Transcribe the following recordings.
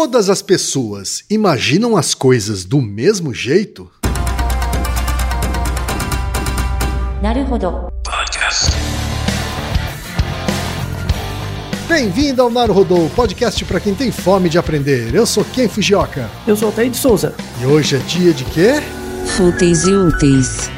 Todas as pessoas imaginam as coisas do mesmo jeito? Bem-vindo ao Naruhodô, podcast para quem tem fome de aprender. Eu sou Ken Fujioka. Eu sou Altair de Souza. E hoje é dia de quê? Fúteis e úteis.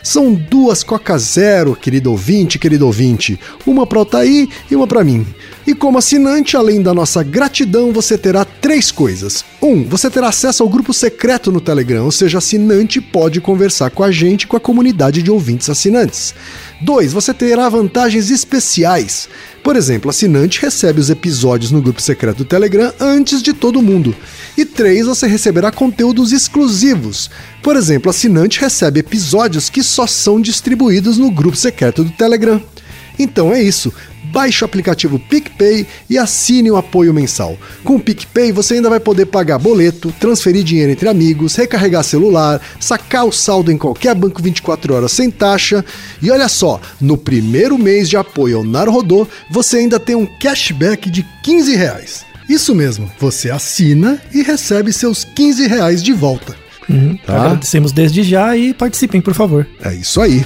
São duas Coca Zero, querido ouvinte, querido ouvinte. Uma para Altair e uma para mim. E como assinante, além da nossa gratidão, você terá três coisas. Um, você terá acesso ao grupo secreto no Telegram, ou seja, assinante pode conversar com a gente com a comunidade de ouvintes assinantes. Dois, você terá vantagens especiais. Por exemplo, assinante recebe os episódios no grupo secreto do Telegram antes de todo mundo. E três, você receberá conteúdos exclusivos. Por exemplo, assinante recebe episódios que só são distribuídos no grupo secreto do Telegram. Então é isso. Baixe o aplicativo PicPay e assine o apoio mensal. Com o PicPay você ainda vai poder pagar boleto, transferir dinheiro entre amigos, recarregar celular, sacar o saldo em qualquer banco 24 horas sem taxa. E olha só, no primeiro mês de apoio ao Narodô, você ainda tem um cashback de 15 reais. Isso mesmo, você assina e recebe seus 15 reais de volta. Uhum, tá? Agradecemos desde já e participem, por favor. É isso aí.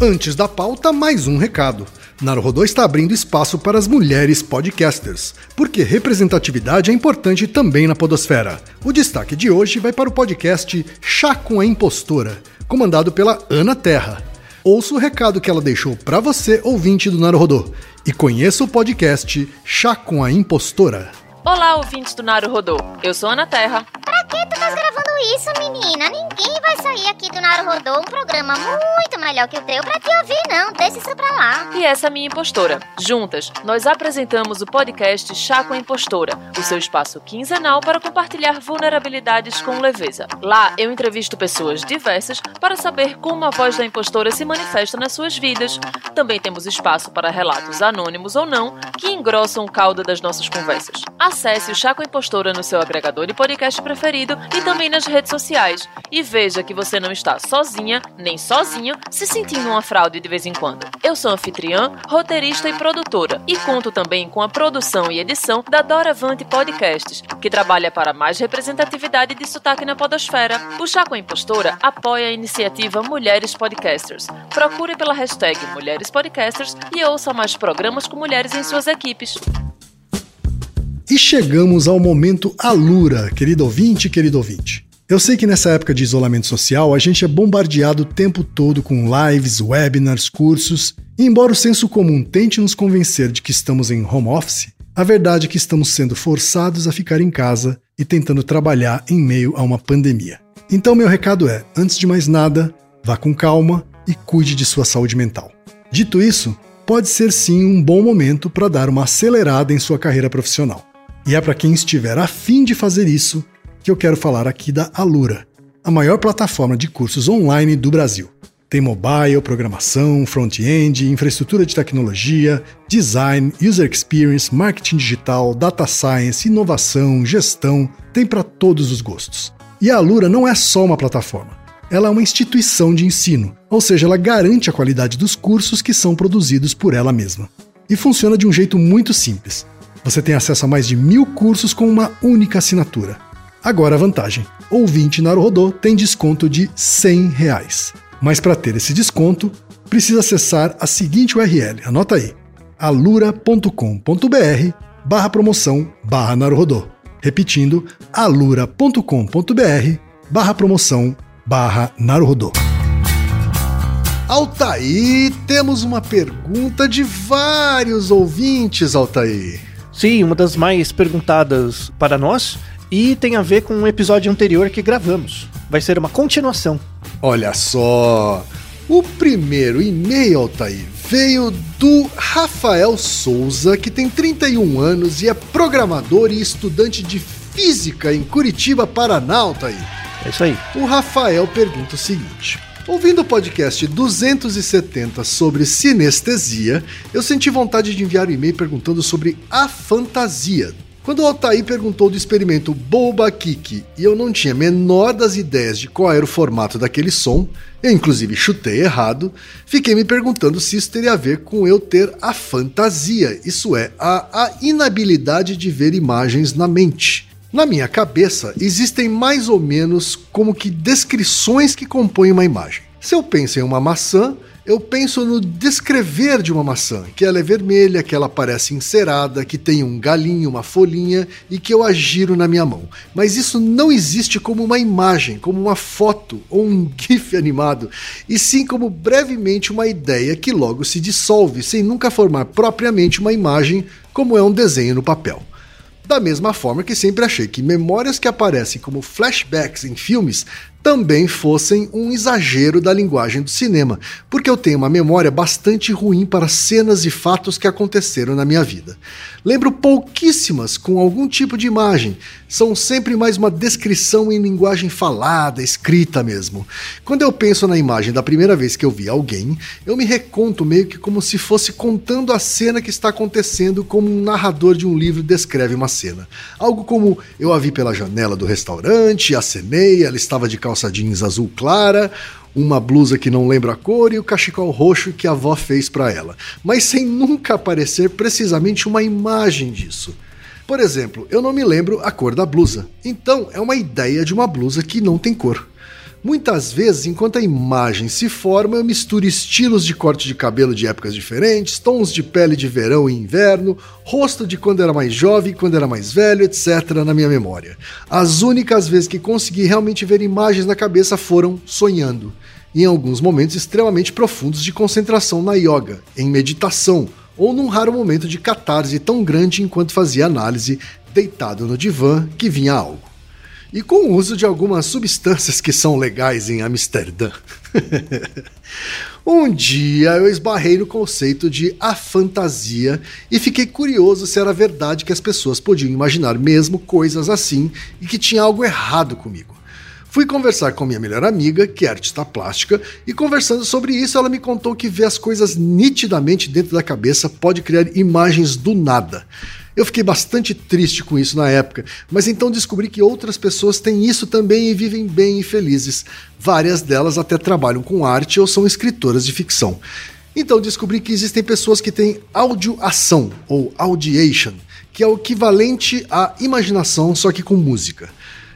Antes da pauta, mais um recado. Naruhodô está abrindo espaço para as mulheres podcasters, porque representatividade é importante também na podosfera. O destaque de hoje vai para o podcast Chá com a Impostora, comandado pela Ana Terra. Ouça o recado que ela deixou para você, ouvinte do Naruhodô, e conheça o podcast Chá com a Impostora. Olá, ouvintes do Naruhodô. Eu sou Ana Terra. Estás gravando isso, menina? Ninguém vai sair aqui do Naruhodô, um programa muito melhor que o teu, pra te ouvir, não. Deixa isso pra lá. E essa é minha impostora. Juntas, nós apresentamos o podcast Chá com a Impostora, o seu espaço quinzenal para compartilhar vulnerabilidades com leveza. Lá, eu entrevisto pessoas diversas para saber como a voz da impostora se manifesta nas suas vidas. Também temos espaço para relatos anônimos ou não, que engrossam o caldo das nossas conversas. Acesse o Chá com a Impostora no seu agregador de podcast preferido e também nas redes sociais. E veja que você não está sozinha, nem sozinho, se sentindo uma fraude de vez em quando. Eu sou anfitriã, roteirista e produtora, e conto também com a produção e edição da Doravante Podcasts, que trabalha para mais representatividade de sotaque na podosfera. O Chá com a Impostora apoia a iniciativa Mulheres Podcasters. Procure pela hashtag Mulheres Podcasters e ouça mais programas com mulheres em suas equipes. E chegamos ao momento Alura, querido ouvinte, querido ouvinte. Eu sei que nessa época de isolamento social a gente é bombardeado o tempo todo com lives, webinars, cursos, e embora o senso comum tente nos convencer de que estamos em home office, a verdade é que estamos sendo forçados a ficar em casa e tentando trabalhar em meio a uma pandemia. Então, meu recado é: antes de mais nada, vá com calma e cuide de sua saúde mental. Dito isso, pode ser sim um bom momento para dar uma acelerada em sua carreira profissional. E é para quem estiver afim de fazer isso que eu quero falar aqui da Alura, a maior plataforma de cursos online do Brasil. Tem mobile, programação, front-end, infraestrutura de tecnologia, design, user experience, marketing digital, data science, inovação, gestão, tem para todos os gostos. E a Alura não é só uma plataforma, ela é uma instituição de ensino, ou seja, ela garante a qualidade dos cursos que são produzidos por ela mesma. E funciona de um jeito muito simples. Você tem acesso a mais de mil cursos com uma única assinatura. Agora a vantagem: ouvinte Naruhodô tem desconto de 100 reais. Mas para ter esse desconto, precisa acessar a seguinte URL, anota aí, alura.com.br barra promoção barra Naruhodô. Repetindo, alura.com.br barra promoção barra Naruhodô. Altaí, temos uma pergunta de vários ouvintes, Altaí. Sim, uma das mais perguntadas para nós e tem a ver com um episódio anterior que gravamos. Vai ser uma continuação. Olha só! O primeiro e-mail, Altair, veio do Rafael Souza, que tem 31 anos e é programador e estudante de Física em Curitiba, Paraná, Altair. É isso aí. O Rafael pergunta o seguinte. Ouvindo o podcast 270 sobre sinestesia, eu senti vontade de enviar um e-mail perguntando sobre a fantasia. Quando o Altair perguntou do experimento Boba Kiki e eu não tinha menor das ideias de qual era o formato daquele som, eu inclusive chutei errado, fiquei me perguntando se isso teria a ver com eu ter a fantasia, isso é, a, a inabilidade de ver imagens na mente. Na minha cabeça, existem mais ou menos como que descrições que compõem uma imagem. Se eu penso em uma maçã, eu penso no descrever de uma maçã, que ela é vermelha, que ela parece encerada, que tem um galinho, uma folhinha e que eu agiro na minha mão. Mas isso não existe como uma imagem, como uma foto ou um GIF animado, e sim como brevemente uma ideia que logo se dissolve sem nunca formar propriamente uma imagem, como é um desenho no papel. Da mesma forma que sempre achei que memórias que aparecem como flashbacks em filmes também fossem um exagero da linguagem do cinema, porque eu tenho uma memória bastante ruim para cenas e fatos que aconteceram na minha vida. Lembro pouquíssimas com algum tipo de imagem, são sempre mais uma descrição em linguagem falada, escrita mesmo. Quando eu penso na imagem da primeira vez que eu vi alguém, eu me reconto meio que como se fosse contando a cena que está acontecendo, como um narrador de um livro descreve uma cena. Algo como eu a vi pela janela do restaurante, acenei, ela estava de calça jeans azul clara, uma blusa que não lembra a cor e o cachecol roxo que a avó fez para ela, mas sem nunca aparecer precisamente uma imagem disso. Por exemplo, eu não me lembro a cor da blusa, então é uma ideia de uma blusa que não tem cor. Muitas vezes, enquanto a imagem se forma, eu misturo estilos de corte de cabelo de épocas diferentes, tons de pele de verão e inverno, rosto de quando era mais jovem, quando era mais velho, etc. na minha memória. As únicas vezes que consegui realmente ver imagens na cabeça foram sonhando, em alguns momentos extremamente profundos de concentração na yoga, em meditação, ou num raro momento de catarse tão grande enquanto fazia análise, deitado no divã, que vinha algo e com o uso de algumas substâncias que são legais em Amsterdã. um dia eu esbarrei no conceito de a fantasia e fiquei curioso se era verdade que as pessoas podiam imaginar mesmo coisas assim e que tinha algo errado comigo. Fui conversar com minha melhor amiga, que é artista plástica, e conversando sobre isso, ela me contou que ver as coisas nitidamente dentro da cabeça pode criar imagens do nada. Eu fiquei bastante triste com isso na época, mas então descobri que outras pessoas têm isso também e vivem bem e felizes. Várias delas até trabalham com arte ou são escritoras de ficção. Então descobri que existem pessoas que têm audioação ou audiation, que é o equivalente à imaginação, só que com música.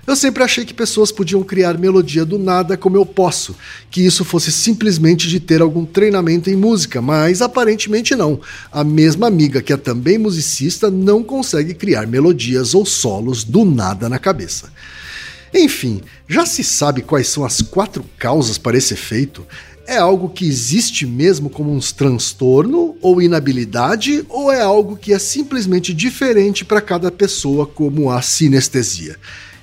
Eu sempre achei que pessoas podiam criar melodia do nada como eu posso, que isso fosse simplesmente de ter algum treinamento em música, mas aparentemente não. A mesma amiga que é também musicista não consegue criar melodias ou solos do nada na cabeça. Enfim, já se sabe quais são as quatro causas para esse efeito? É algo que existe mesmo como um transtorno ou inabilidade, ou é algo que é simplesmente diferente para cada pessoa, como a sinestesia?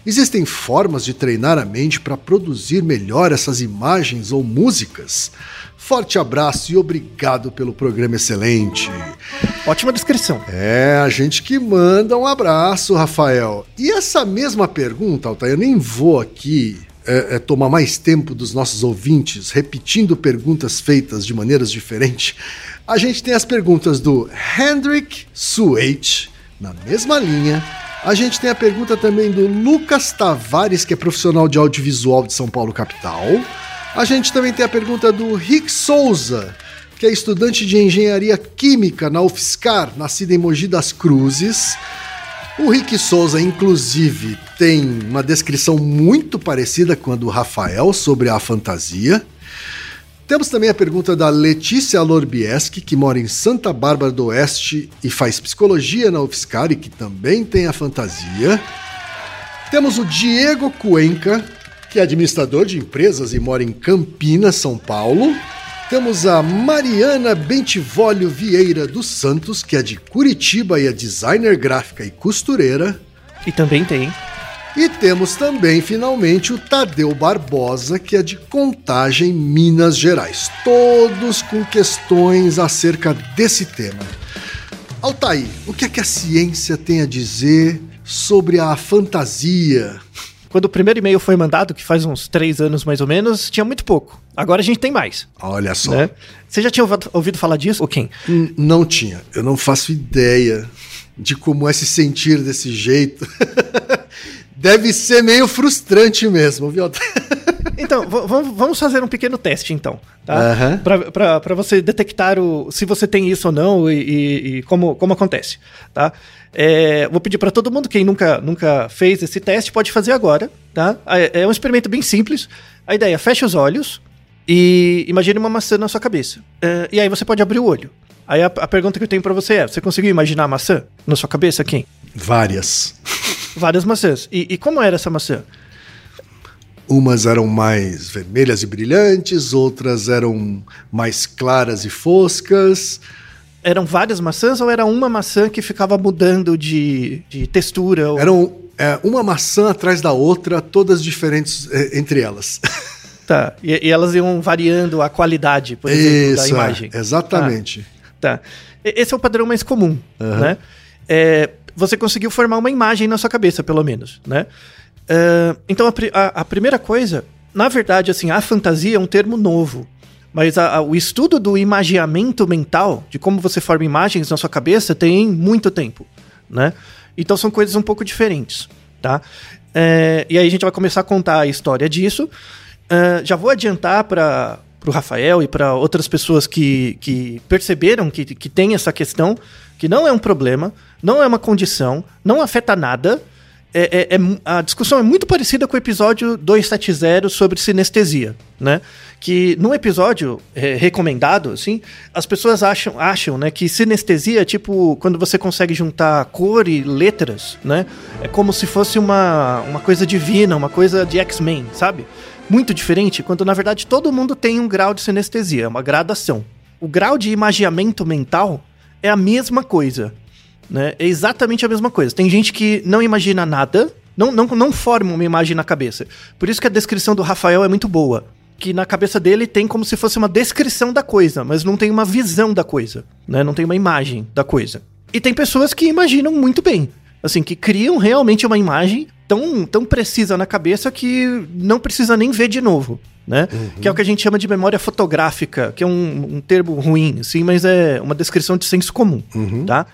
Existem formas de treinar a mente para produzir melhor essas imagens ou músicas? Forte abraço e obrigado pelo programa excelente. Ótima descrição. É, a gente que manda um abraço, Rafael. E essa mesma pergunta, Altair, eu nem vou aqui é, é, tomar mais tempo dos nossos ouvintes repetindo perguntas feitas de maneiras diferentes. A gente tem as perguntas do Hendrik Sueit, na mesma linha, a gente tem a pergunta também do Lucas Tavares, que é profissional de audiovisual de São Paulo, capital. A gente também tem a pergunta do Rick Souza, que é estudante de engenharia química na UFSCar, nascido em Mogi das Cruzes. O Rick Souza, inclusive, tem uma descrição muito parecida com a do Rafael sobre a fantasia. Temos também a pergunta da Letícia Lorbieski, que mora em Santa Bárbara do Oeste e faz psicologia na UFSCar e que também tem a fantasia. Temos o Diego Cuenca, que é administrador de empresas e mora em Campinas, São Paulo. Temos a Mariana Bentivolio Vieira dos Santos, que é de Curitiba e é designer gráfica e costureira. E também tem e temos também, finalmente, o Tadeu Barbosa, que é de Contagem, Minas Gerais. Todos com questões acerca desse tema. Altair, o que é que a ciência tem a dizer sobre a fantasia. Quando o primeiro e-mail foi mandado, que faz uns três anos mais ou menos, tinha muito pouco. Agora a gente tem mais. Olha só. Né? Você já tinha ouvido- falar disso, ou quem? Não tinha. Eu não faço ideia de como é se sentir desse jeito. Deve ser meio frustrante mesmo, viu? Então, vamos fazer um pequeno teste, então. Tá? Pra pra você detectar o, se você tem isso ou não e, e- e como, como acontece. Tá? É, vou pedir para todo mundo, quem nunca, nunca fez esse teste, pode fazer agora. Tá? É um experimento bem simples. A ideia é feche os olhos e imagine uma maçã na sua cabeça. É, e aí você pode abrir o olho. Aí a, a pergunta que eu tenho para você é: você conseguiu imaginar a maçã na sua cabeça? Quem? Várias. Várias maçãs. E, e como era essa maçã? Umas eram mais vermelhas e brilhantes, outras eram mais claras e foscas. Eram várias maçãs ou era uma maçã que ficava mudando de, de textura? ou- Eram é, uma maçã atrás da outra, todas diferentes é, entre elas. Tá. E, e elas iam variando a qualidade, por exemplo, da Isso, imagem. é, exatamente. Tá. Esse é o padrão mais comum, né? É, você conseguiu formar uma imagem na sua cabeça, pelo menos, né? É, então, a, a- a primeira coisa, na verdade, assim, a fantasia é um termo novo. Mas a- o estudo do imagiamento mental, de como você forma imagens na sua cabeça, tem muito tempo, né? Então são coisas um pouco diferentes, tá? É, e aí a gente vai começar a contar a história disso. É, já vou adiantar para o Rafael e para outras pessoas que, que perceberam que, que tem essa questão, que não é um problema, não é uma condição, não afeta nada. É, é- é a discussão é muito parecida com o episódio 270 sobre sinestesia, né? Que no episódio é, recomendado, assim, as pessoas acham, acham né, que sinestesia é tipo quando você consegue juntar cor e letras, né? É como se fosse uma, uma coisa divina, uma coisa de X-Men, sabe? Muito diferente, quando na verdade todo mundo tem um grau de sinestesia, é uma gradação. O grau de imagiamento mental é a mesma coisa né? É exatamente a mesma coisa. Tem gente que não imagina nada, não, não, não forma uma imagem na cabeça. Por isso que a descrição do Rafael é muito boa. Que na cabeça dele tem como se fosse uma descrição da coisa, mas não tem uma visão da coisa, né? Não tem uma imagem da coisa. E tem pessoas que imaginam muito bem. Assim, que criam realmente uma imagem tão, tão precisa na cabeça que não precisa nem ver de novo. Né? Que é o que a gente chama de memória fotográfica, que é um, um termo ruim, assim, mas é uma descrição de senso comum, tá?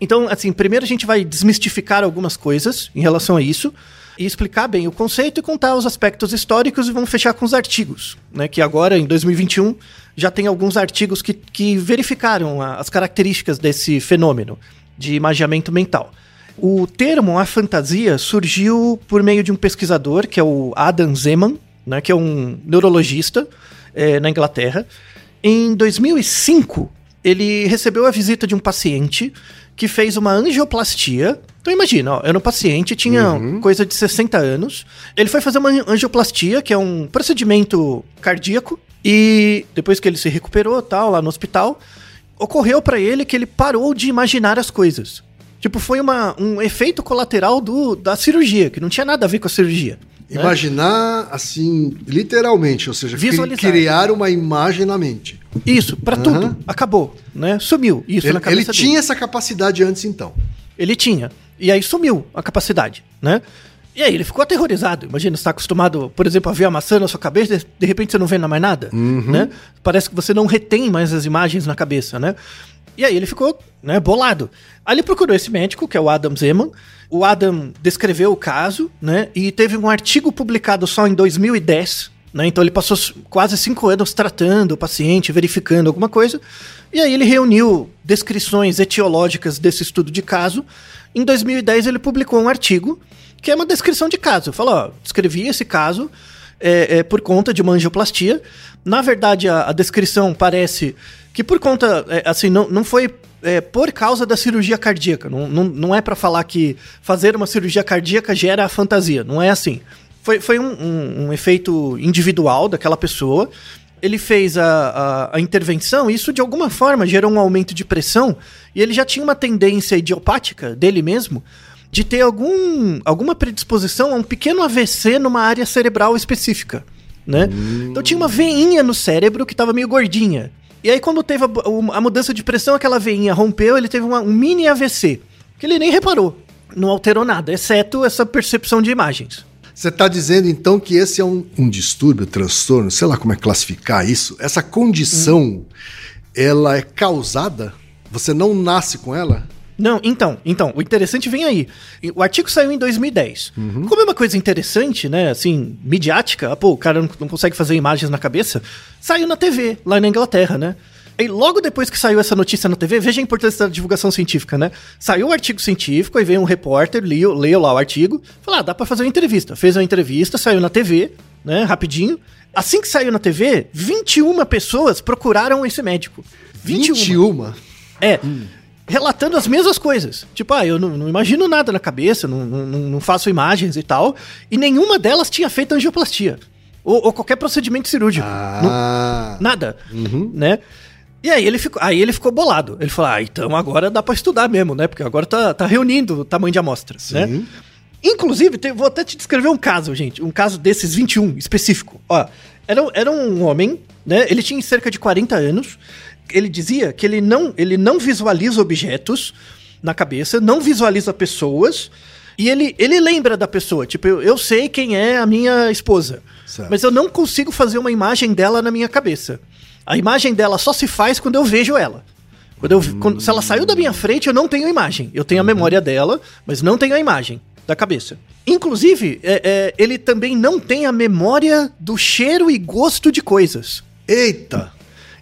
Então, assim, primeiro a gente vai desmistificar algumas coisas em relação a isso e explicar bem o conceito e contar os aspectos históricos e vamos fechar com os artigos, né? Que agora, em 2021, já tem alguns artigos que, que verificaram a- as características desse fenômeno de imagiamento mental. O termo a fantasia surgiu por meio de um pesquisador, que é o Adam Zeman, né, que é um neurologista eh, na Inglaterra. Em 2005, ele recebeu a visita de um paciente que fez uma angioplastia. Então imagina, ó, era um paciente, tinha coisa de 60 anos. Ele foi fazer uma angioplastia, que é um procedimento cardíaco, e depois que ele se recuperou, tal, lá no hospital, ocorreu pra ele que ele parou de imaginar as coisas. Tipo, foi uma, um efeito colateral do, da cirurgia, que não tinha nada a ver com a cirurgia. né? Imaginar, assim, literalmente, ou seja, Visualizar. criar uma imagem na mente. Isso, pra Aham. tudo. Acabou, né? Sumiu. Isso Ele, na cabeça ele dele. tinha essa capacidade antes, então. Ele tinha. E aí sumiu a capacidade, né? E aí ele ficou aterrorizado. Imagina, você está acostumado, por exemplo, a ver a maçã na sua cabeça, de, repente você não vê mais nada, né? Parece que você não retém mais as imagens na cabeça, né? E aí ele ficou, né, bolado. Aí ele procurou esse médico, que é o Adam Zeman. O Adam descreveu o caso, né? E teve um artigo publicado só em 2010, né? Então ele passou quase cinco anos tratando o paciente, verificando alguma coisa. E aí ele reuniu descrições etiológicas desse estudo de caso. Em 2010 ele publicou um artigo que é uma descrição de caso. Falou, ó, descrevi esse caso é, é, por conta de uma angioplastia. Na verdade, a, a descrição parece que por conta, é, assim, não, não foi é, por causa da cirurgia cardíaca. Não, não, não é para falar que fazer uma cirurgia cardíaca gera a fantasia. Não é assim. Foi, foi um, um- um efeito individual daquela pessoa. Ele fez a, a, a intervenção e isso de alguma forma gerou um aumento de pressão. E ele já tinha uma tendência idiopática dele mesmo de ter algum, alguma predisposição a um pequeno AVC numa área cerebral específica. Né? Então tinha uma veinha no cérebro que estava meio gordinha. E aí, quando teve a, a mudança de pressão, aquela veinha rompeu, ele teve uma- um mini AVC. Que ele nem reparou. não alterou nada, exceto essa percepção de imagens. Você está dizendo então que esse é um, um distúrbio, transtorno, sei lá como é classificar isso. Essa condição, hum. ela é causada? Você não nasce com ela? Não, então, então, o interessante vem aí. O artigo saiu em 2010. Uhum. Como é uma coisa interessante, né, assim, midiática, pô, o cara não, não consegue fazer imagens na cabeça, saiu na TV, lá na Inglaterra, né? E logo depois que saiu essa notícia na TV, veja a importância da divulgação científica, né? Saiu o um artigo científico, aí veio um repórter, leu, leu lá o artigo, falou: ah, dá pra fazer uma entrevista. Fez uma entrevista, saiu na TV, né? Rapidinho. Assim que saiu na TV, 21 pessoas procuraram esse médico. 21? 21? É. Hum. Relatando as mesmas coisas. Tipo, ah, eu não, não imagino nada na cabeça, não, não, não, faço imagens e tal. E nenhuma delas tinha feito angioplastia. Ou, ou qualquer procedimento cirúrgico. Ah. nada. Uhum. Né? E aí ele ficou, aí ele ficou bolado. Ele falou: "Ah, então agora dá para estudar mesmo, né? Porque agora tá, tá reunindo o tamanho de amostras, né? Sim. né?" Inclusive, te, vou até te descrever um caso, gente, um caso desses 21 específico. Ó, era, era um homem, né? Ele tinha cerca de 40 anos. Ele dizia que ele não, ele não visualiza objetos na cabeça, não visualiza pessoas. E ele, ele lembra da pessoa. Tipo, eu, eu sei quem é a minha esposa. Certo. Mas eu não consigo fazer uma imagem dela na minha cabeça. A imagem dela só se faz quando eu vejo ela. Quando eu, quando, se ela saiu da minha frente, eu não tenho a imagem. Eu tenho a memória dela, mas não tenho a imagem da cabeça. Inclusive, é, é, ele também não tem a memória do cheiro e gosto de coisas. Eita!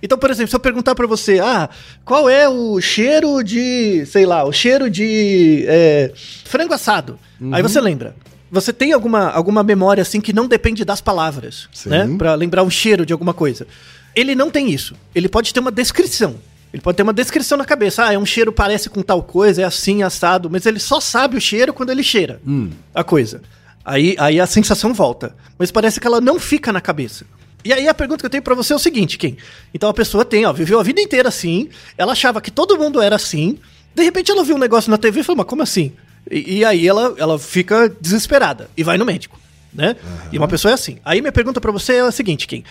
Então, por exemplo, se eu perguntar para você, ah, qual é o cheiro de, sei lá, o cheiro de é, frango assado? Uhum. Aí você lembra. Você tem alguma, alguma memória assim que não depende das palavras, Sim. né? Para lembrar o cheiro de alguma coisa. Ele não tem isso. Ele pode ter uma descrição. Ele pode ter uma descrição na cabeça. Ah, é um cheiro parece com tal coisa, é assim, assado. Mas ele só sabe o cheiro quando ele cheira hum. a coisa. Aí, aí a sensação volta. Mas parece que ela não fica na cabeça. E aí a pergunta que eu tenho para você é o seguinte, quem? Então a pessoa tem, ó, viveu a vida inteira assim, ela achava que todo mundo era assim, de repente ela viu um negócio na TV e falou, mas como assim? E, e aí ela, ela fica desesperada e vai no médico, né? Uhum. E uma pessoa é assim. Aí minha pergunta para você é a seguinte, quem?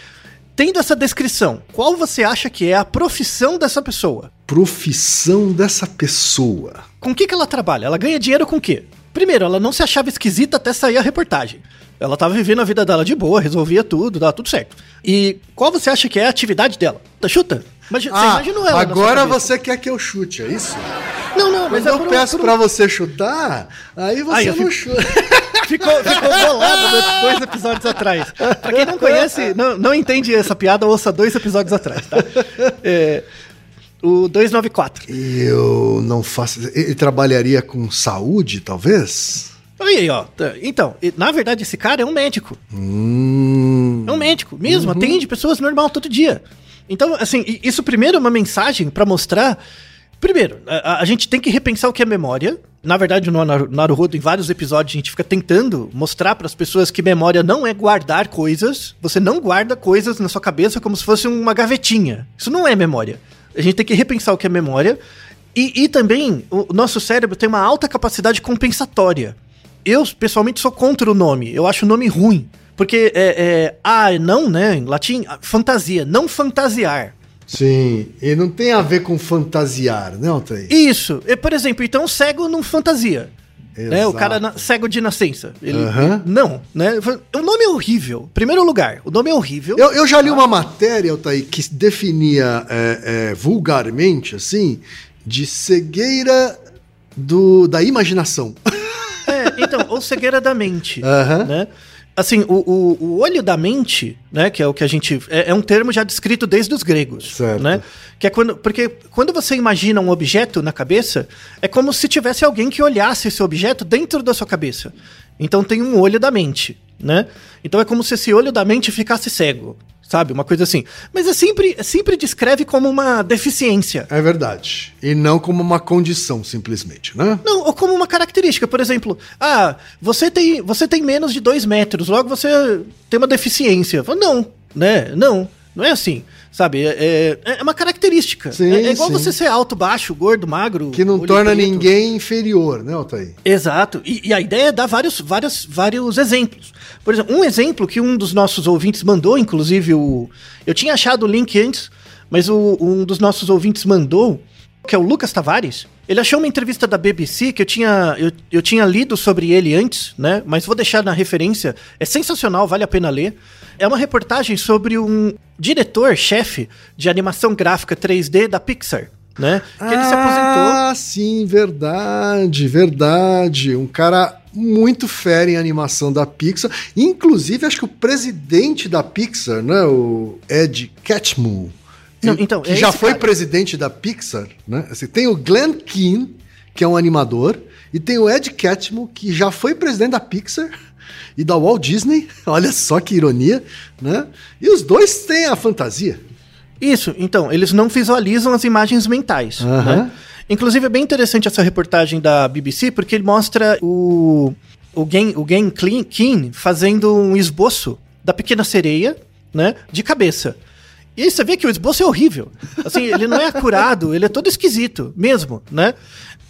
Tendo essa descrição, qual você acha que é a profissão dessa pessoa? Profissão dessa pessoa. Com o que, que ela trabalha? Ela ganha dinheiro com o quê? Primeiro, ela não se achava esquisita até sair a reportagem. Ela tava vivendo a vida dela de boa, resolvia tudo, dava tudo certo. E qual você acha que é a atividade dela? Tá chuta? Imagina, ah, você imaginou ela. Agora você quer que eu chute, é isso? Não, não, mas Quando é eu peço um, pra você chutar, aí você aí não fico... chuta. ficou, ficou bolado dois episódios atrás. Pra quem não conhece, não, não entende essa piada, ouça dois episódios atrás, tá? É, o 294. Eu não faço. Ele trabalharia com saúde, talvez? Aí, ó. Então, na verdade, esse cara é um médico. Hum. É um médico mesmo, uhum. atende pessoas normal todo dia. Então, assim, isso primeiro é uma mensagem para mostrar. Primeiro, a, a, gente tem que repensar o que é memória. Na verdade, no Naruhodo, em vários episódios, a gente fica tentando mostrar para as pessoas que memória não é guardar coisas. Você não guarda coisas na sua cabeça como se fosse uma gavetinha. Isso não é memória. A gente tem que repensar o que é memória. E, e também, o nosso cérebro tem uma alta capacidade compensatória. Eu, pessoalmente, sou contra o nome. Eu acho o nome ruim. Porque é, é ah, não, né? Em latim, fantasia, não fantasiar. Sim, e não tem a ver com fantasiar, né, Altair? Isso. E, por exemplo, então cego não fantasia. Né? O cara na, cego de nascença. Ele, uhum. não, né? O nome é horrível. Primeiro lugar, o nome é horrível. Eu, eu já li uma matéria, Altair, que definia é, é, vulgarmente, assim, de cegueira do, da imaginação. É, então, ou cegueira da mente, uhum. né? Assim, o, o, o, olho da mente, né, que é o que a gente... É, é, um termo já descrito desde os gregos, certo. né? Que é quando... Porque quando você imagina um objeto na cabeça, é como se tivesse alguém que olhasse esse objeto dentro da sua cabeça. Então tem um olho da mente, né? Então é como se esse olho da mente ficasse cego sabe? Uma coisa assim. Mas é sempre, é sempre descreve como uma deficiência. É verdade. E não como uma condição, simplesmente, né? Não, ou como uma característica. Por exemplo, ah, você tem, você tem menos de dois metros, logo você tem uma deficiência. Não, né? Não, não é assim. Sabe, é, é, é uma característica. Sim, é, é igual sim. você ser alto, baixo, gordo, magro. Que não torna preto. ninguém inferior, né, Altair? Exato. E, e, a ideia é dar vários, vários, vários exemplos. Por exemplo, um exemplo que um dos nossos ouvintes mandou, inclusive o. Eu tinha achado o link antes, mas o, um dos nossos ouvintes mandou que é o Lucas Tavares, ele achou uma entrevista da BBC que eu tinha, eu, eu tinha lido sobre ele antes, né? Mas vou deixar na referência. É sensacional, vale a pena ler. É uma reportagem sobre um diretor-chefe de animação gráfica 3D da Pixar. Né? Que ah, ele se aposentou. Ah, sim, verdade, verdade. Um cara muito fera em animação da Pixar. Inclusive, acho que o presidente da Pixar, né, o Ed Catmull, não, então, que é já foi cara. presidente da Pixar, né? Assim, tem o Glenn Keane, que é um animador, e tem o Ed Catmull, que já foi presidente da Pixar e da Walt Disney. Olha só que ironia, né? E os dois têm a fantasia. Isso, então, eles não visualizam as imagens mentais. Uhum. Né? Inclusive, é bem interessante essa reportagem da BBC, porque ele mostra o, o Gen, o Gen Keane fazendo um esboço da pequena sereia, né, de cabeça. E aí você vê que o esboço é horrível. Assim, ele não é acurado, ele é todo esquisito, mesmo, né?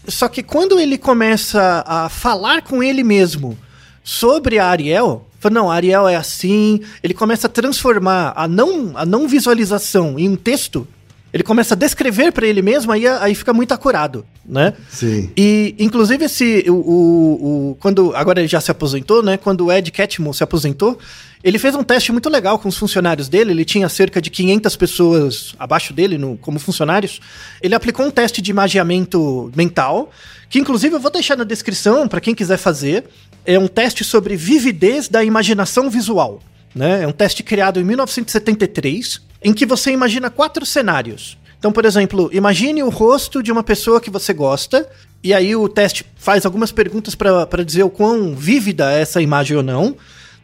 Só que quando ele começa a falar com ele mesmo sobre a Ariel, fala, não, a Ariel é assim, ele começa a transformar a não, a não visualização em um texto, ele começa a descrever para ele mesmo, aí, aí fica muito acurado, né? Sim. E, inclusive, esse, o, o, o, quando, agora ele já se aposentou, né? Quando o Ed Catmull se aposentou, ele fez um teste muito legal com os funcionários dele, ele tinha cerca de 500 pessoas abaixo dele no, como funcionários. Ele aplicou um teste de magiamento mental, que inclusive eu vou deixar na descrição para quem quiser fazer. É um teste sobre vividez da imaginação visual. Né? É um teste criado em 1973, em que você imagina quatro cenários. Então, por exemplo, imagine o rosto de uma pessoa que você gosta, e aí o teste faz algumas perguntas para dizer o quão vívida é essa imagem ou não.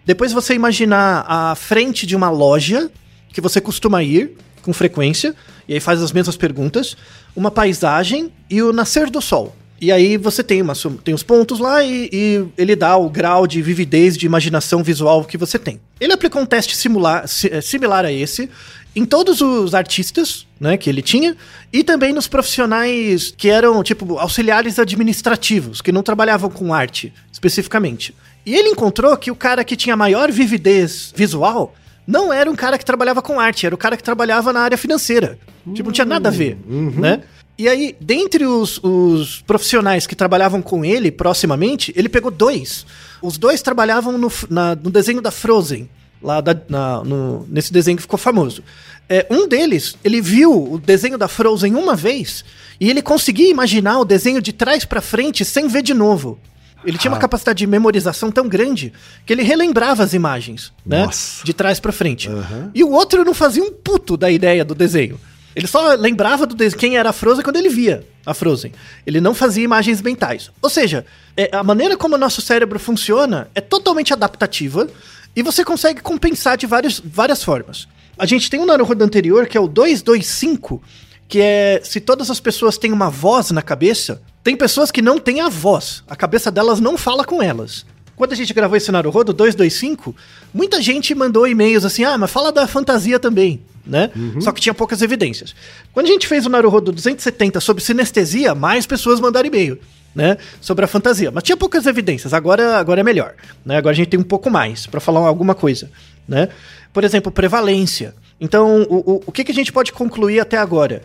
Depois você imaginar a frente de uma loja que você costuma ir com frequência, e aí faz as mesmas perguntas, uma paisagem e o nascer do sol. E aí você tem, uma, tem os pontos lá e, e, ele dá o grau de vividez, de imaginação visual que você tem. Ele aplicou um teste simular, similar a esse em todos os artistas, né, que ele tinha, e também nos profissionais que eram, tipo, auxiliares administrativos, que não trabalhavam com arte, especificamente. E ele encontrou que o cara que tinha maior vividez visual não era um cara que trabalhava com arte, era o cara que trabalhava na área financeira. Uhum. Tipo, não tinha nada a ver, uhum. né? E aí, dentre os, os, profissionais que trabalhavam com ele proximamente, ele pegou dois. Os dois trabalhavam no, na, no desenho da Frozen, lá da, na, no, nesse desenho que ficou famoso. É, um deles, ele viu o desenho da Frozen uma vez e ele conseguia imaginar o desenho de trás para frente sem ver de novo. Ele tinha uma ah. capacidade de memorização tão grande que ele relembrava as imagens, né? Nossa. De trás para frente. Uhum. E o outro não fazia um puto da ideia do desenho. Ele só lembrava do desenho, quem era a Frozen quando ele via a Frozen. Ele não fazia imagens mentais. Ou seja, é, a maneira como o nosso cérebro funciona é totalmente adaptativa e você consegue compensar de várias, várias formas. A gente tem um Naruhodo anterior que é o 225, que é se todas as pessoas têm uma voz na cabeça, tem pessoas que não têm a voz, a cabeça delas não fala com elas. Quando a gente gravou esse Naruhodo 225, muita gente mandou e-mails assim: "Ah, mas fala da fantasia também", né? Uhum. Só que tinha poucas evidências. Quando a gente fez o Naruhodo 270 sobre sinestesia, mais pessoas mandaram e-mail. Né, sobre a fantasia, mas tinha poucas evidências. Agora, agora é melhor, né? Agora a gente tem um pouco mais para falar alguma coisa, né? Por exemplo, prevalência. Então, o, o, o que, que a gente pode concluir até agora?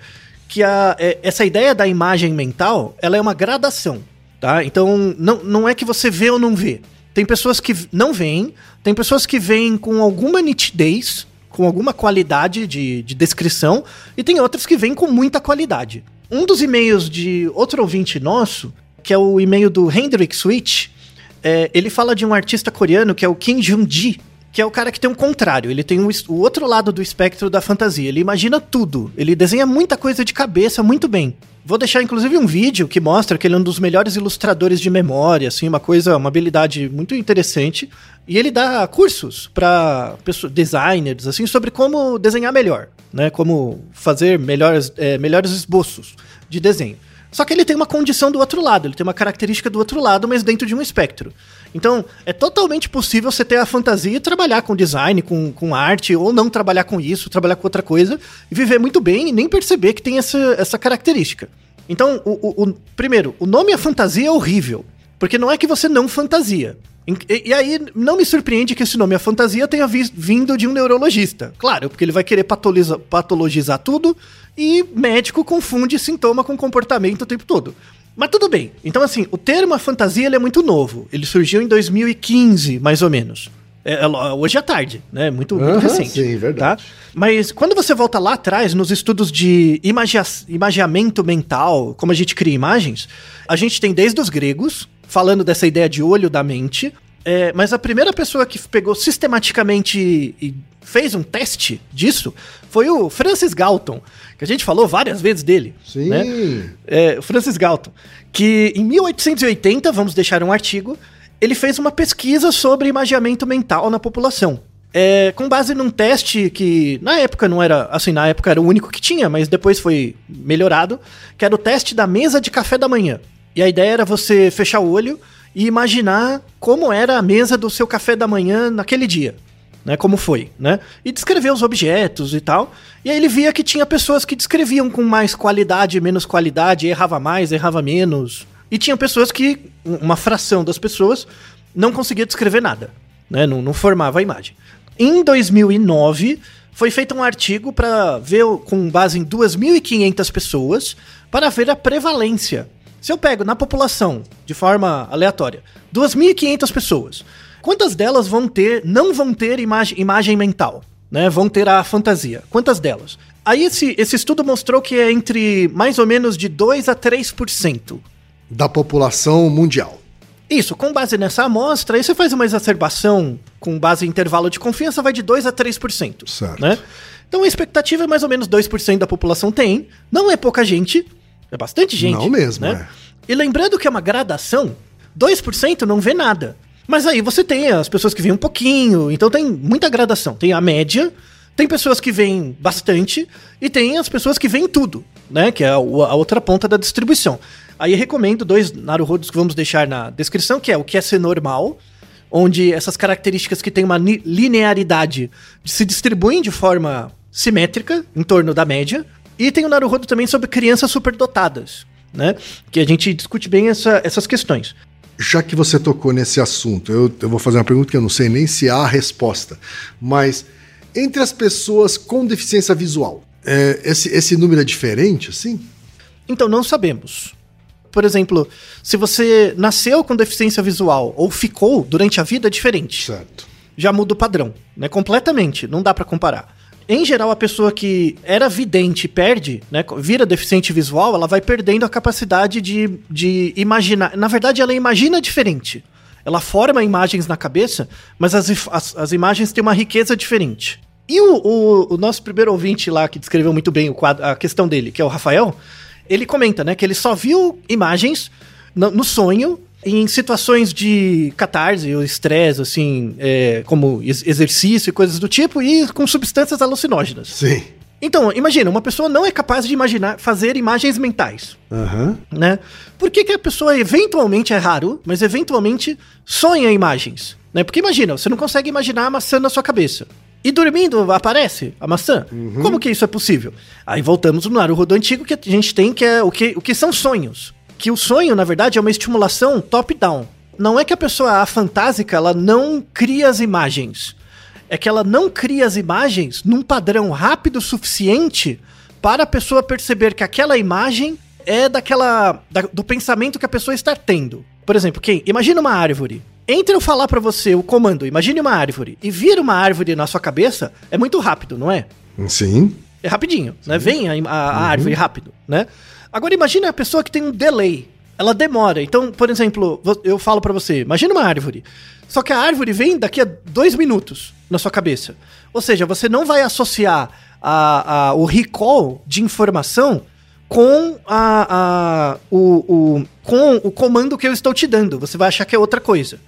que a, é, essa ideia da imagem mental, ela é uma gradação, tá? Então, não, não é que você vê ou não vê. Tem pessoas que não veem, tem pessoas que veem com alguma nitidez, com alguma qualidade de, de descrição, e tem outras que veem com muita qualidade. Um dos e-mails de outro ouvinte nosso, que é o e-mail do Hendrik Switch, é, ele fala de um artista coreano que é o Kim Jung-ji, que é o cara que tem um contrário. Ele tem o, o outro lado do espectro da fantasia. Ele imagina tudo. Ele desenha muita coisa de cabeça muito bem. Vou deixar inclusive um vídeo que mostra que ele é um dos melhores ilustradores de memória, assim, uma coisa, uma habilidade muito interessante. E ele dá cursos para designers, assim, sobre como desenhar melhor, né? Como fazer melhores, é, melhores esboços de desenho. Só que ele tem uma condição do outro lado, ele tem uma característica do outro lado, mas dentro de um espectro. Então, é totalmente possível você ter a fantasia e trabalhar com design, com, com arte, ou não trabalhar com isso, trabalhar com outra coisa, e viver muito bem e nem perceber que tem essa, essa característica. Então, o, o, o primeiro, o nome a fantasia é horrível. Porque não é que você não fantasia. E, e aí não me surpreende que esse nome a fantasia tenha vi- vindo de um neurologista. Claro, porque ele vai querer patoliza- patologizar tudo e médico confunde sintoma com comportamento o tempo todo. Mas tudo bem. Então, assim, o termo a fantasia é muito novo. Ele surgiu em 2015, mais ou menos. É, é hoje à tarde, né? Muito, muito Aham, recente. sim, verdade. Tá? Mas quando você volta lá atrás, nos estudos de imagia imagiamento mental, como a gente cria imagens, a gente tem desde os gregos, falando dessa ideia de olho da mente, é, mas a primeira pessoa que pegou sistematicamente e fez um teste disso foi o Francis Galton, que a gente falou várias vezes dele. Sim. né? É, o Francis Galton, que em 1880, vamos deixar um artigo, ele fez uma pesquisa sobre imagiamento mental na população. É, com base num teste que na época não era, assim, na época era o único que tinha, mas depois foi melhorado, que era o teste da mesa de café da manhã. E a ideia era você fechar o olho e imaginar como era a mesa do seu café da manhã naquele dia né? Como foi, né? E descrever os objetos e tal. E aí ele via que tinha pessoas que descreviam com mais qualidade, menos qualidade, errava mais, errava menos. E tinha pessoas que, uma fração das pessoas, não conseguia descrever nada, né? Não, não formava a imagem. Em 2009, foi feito um artigo para ver, com base em 2.500 pessoas, para ver a prevalência. Se eu pego na população, de forma aleatória, 2.500 pessoas, quantas delas vão ter, não vão ter imagem, imagem mental? Né? Vão ter a fantasia. Quantas delas? Aí esse, esse estudo mostrou que é entre mais ou menos de 2 a 3%. Da população mundial. Isso, com base nessa amostra, aí você faz uma exacerbação com base em intervalo de confiança, vai de 2 a 3%. Certo. Né? Então a expectativa é mais ou menos 2% da população tem. Não é pouca gente, é bastante gente. Não mesmo, né? E lembrando que é uma gradação, 2% não vê nada. Mas aí você tem as pessoas que veem um pouquinho, então tem muita gradação. Tem a média, tem pessoas que veem bastante, e tem as pessoas que veem tudo, né? Que é a, outra ponta da distribuição. Aí eu recomendo dois Naruhodos que vamos deixar na descrição, que é o que é ser normal, onde essas características que têm uma linearidade se distribuem de forma simétrica em torno da média. E tem o Naruhodo também sobre crianças superdotadas, né? Que a gente discute bem essa- essas questões. Já que você tocou nesse assunto, eu, eu vou fazer uma pergunta que eu não sei nem se há resposta. Mas entre as pessoas com deficiência visual, é, esse, esse número é diferente, assim? Então, não sabemos. Por exemplo, se você nasceu com deficiência visual ou ficou durante a vida, é diferente. Certo. Já muda o padrão, né? Completamente, não dá pra comparar. Em geral, a pessoa que era vidente perde, né? Vira deficiente visual, ela vai perdendo a capacidade de, de imaginar. Na verdade, ela imagina diferente. Ela forma imagens na cabeça, mas as, as, as imagens têm uma riqueza diferente. E o, o- o nosso primeiro ouvinte lá, que descreveu muito bem quadro, a questão dele, que é o Rafael, ele comenta, né, que ele só viu imagens no, no sonho em situações de catarse ou estresse, assim, é, como ex- exercício e coisas do tipo, e com substâncias alucinógenas. Sim. Então, imagina, uma pessoa não é capaz de imaginar, fazer imagens mentais Aham. né? Por que, que a pessoa eventualmente é raro, mas eventualmente sonha imagens, né? Porque imagina, você não consegue imaginar a maçã na sua cabeça. E dormindo aparece a maçã. Como que isso é possível? Aí voltamos no Naruhodo antigo que a gente tem, que é o que, o que são sonhos. Que o sonho, na verdade, é uma estimulação top-down. Não é que a pessoa afantásica, ela não cria as imagens. É que ela não cria as imagens num padrão rápido o suficiente para a pessoa perceber que aquela imagem é daquela da- do pensamento que a pessoa está tendo. Por exemplo, quem imagina uma árvore. Entre eu falar pra você o comando, imagine uma árvore e vir uma árvore na sua cabeça, é muito rápido, não é? Sim. É rapidinho, né? Vem a, a- a árvore rápido, né? Agora imagine a pessoa que tem um delay. Ela demora. Então, por exemplo, eu falo pra você, imagina uma árvore. Só que a árvore vem daqui a dois minutos na sua cabeça. Ou seja, você não vai associar a, a- o recall de informação com a, a- o, o- com o comando que eu estou te dando. Você vai achar que é outra coisa.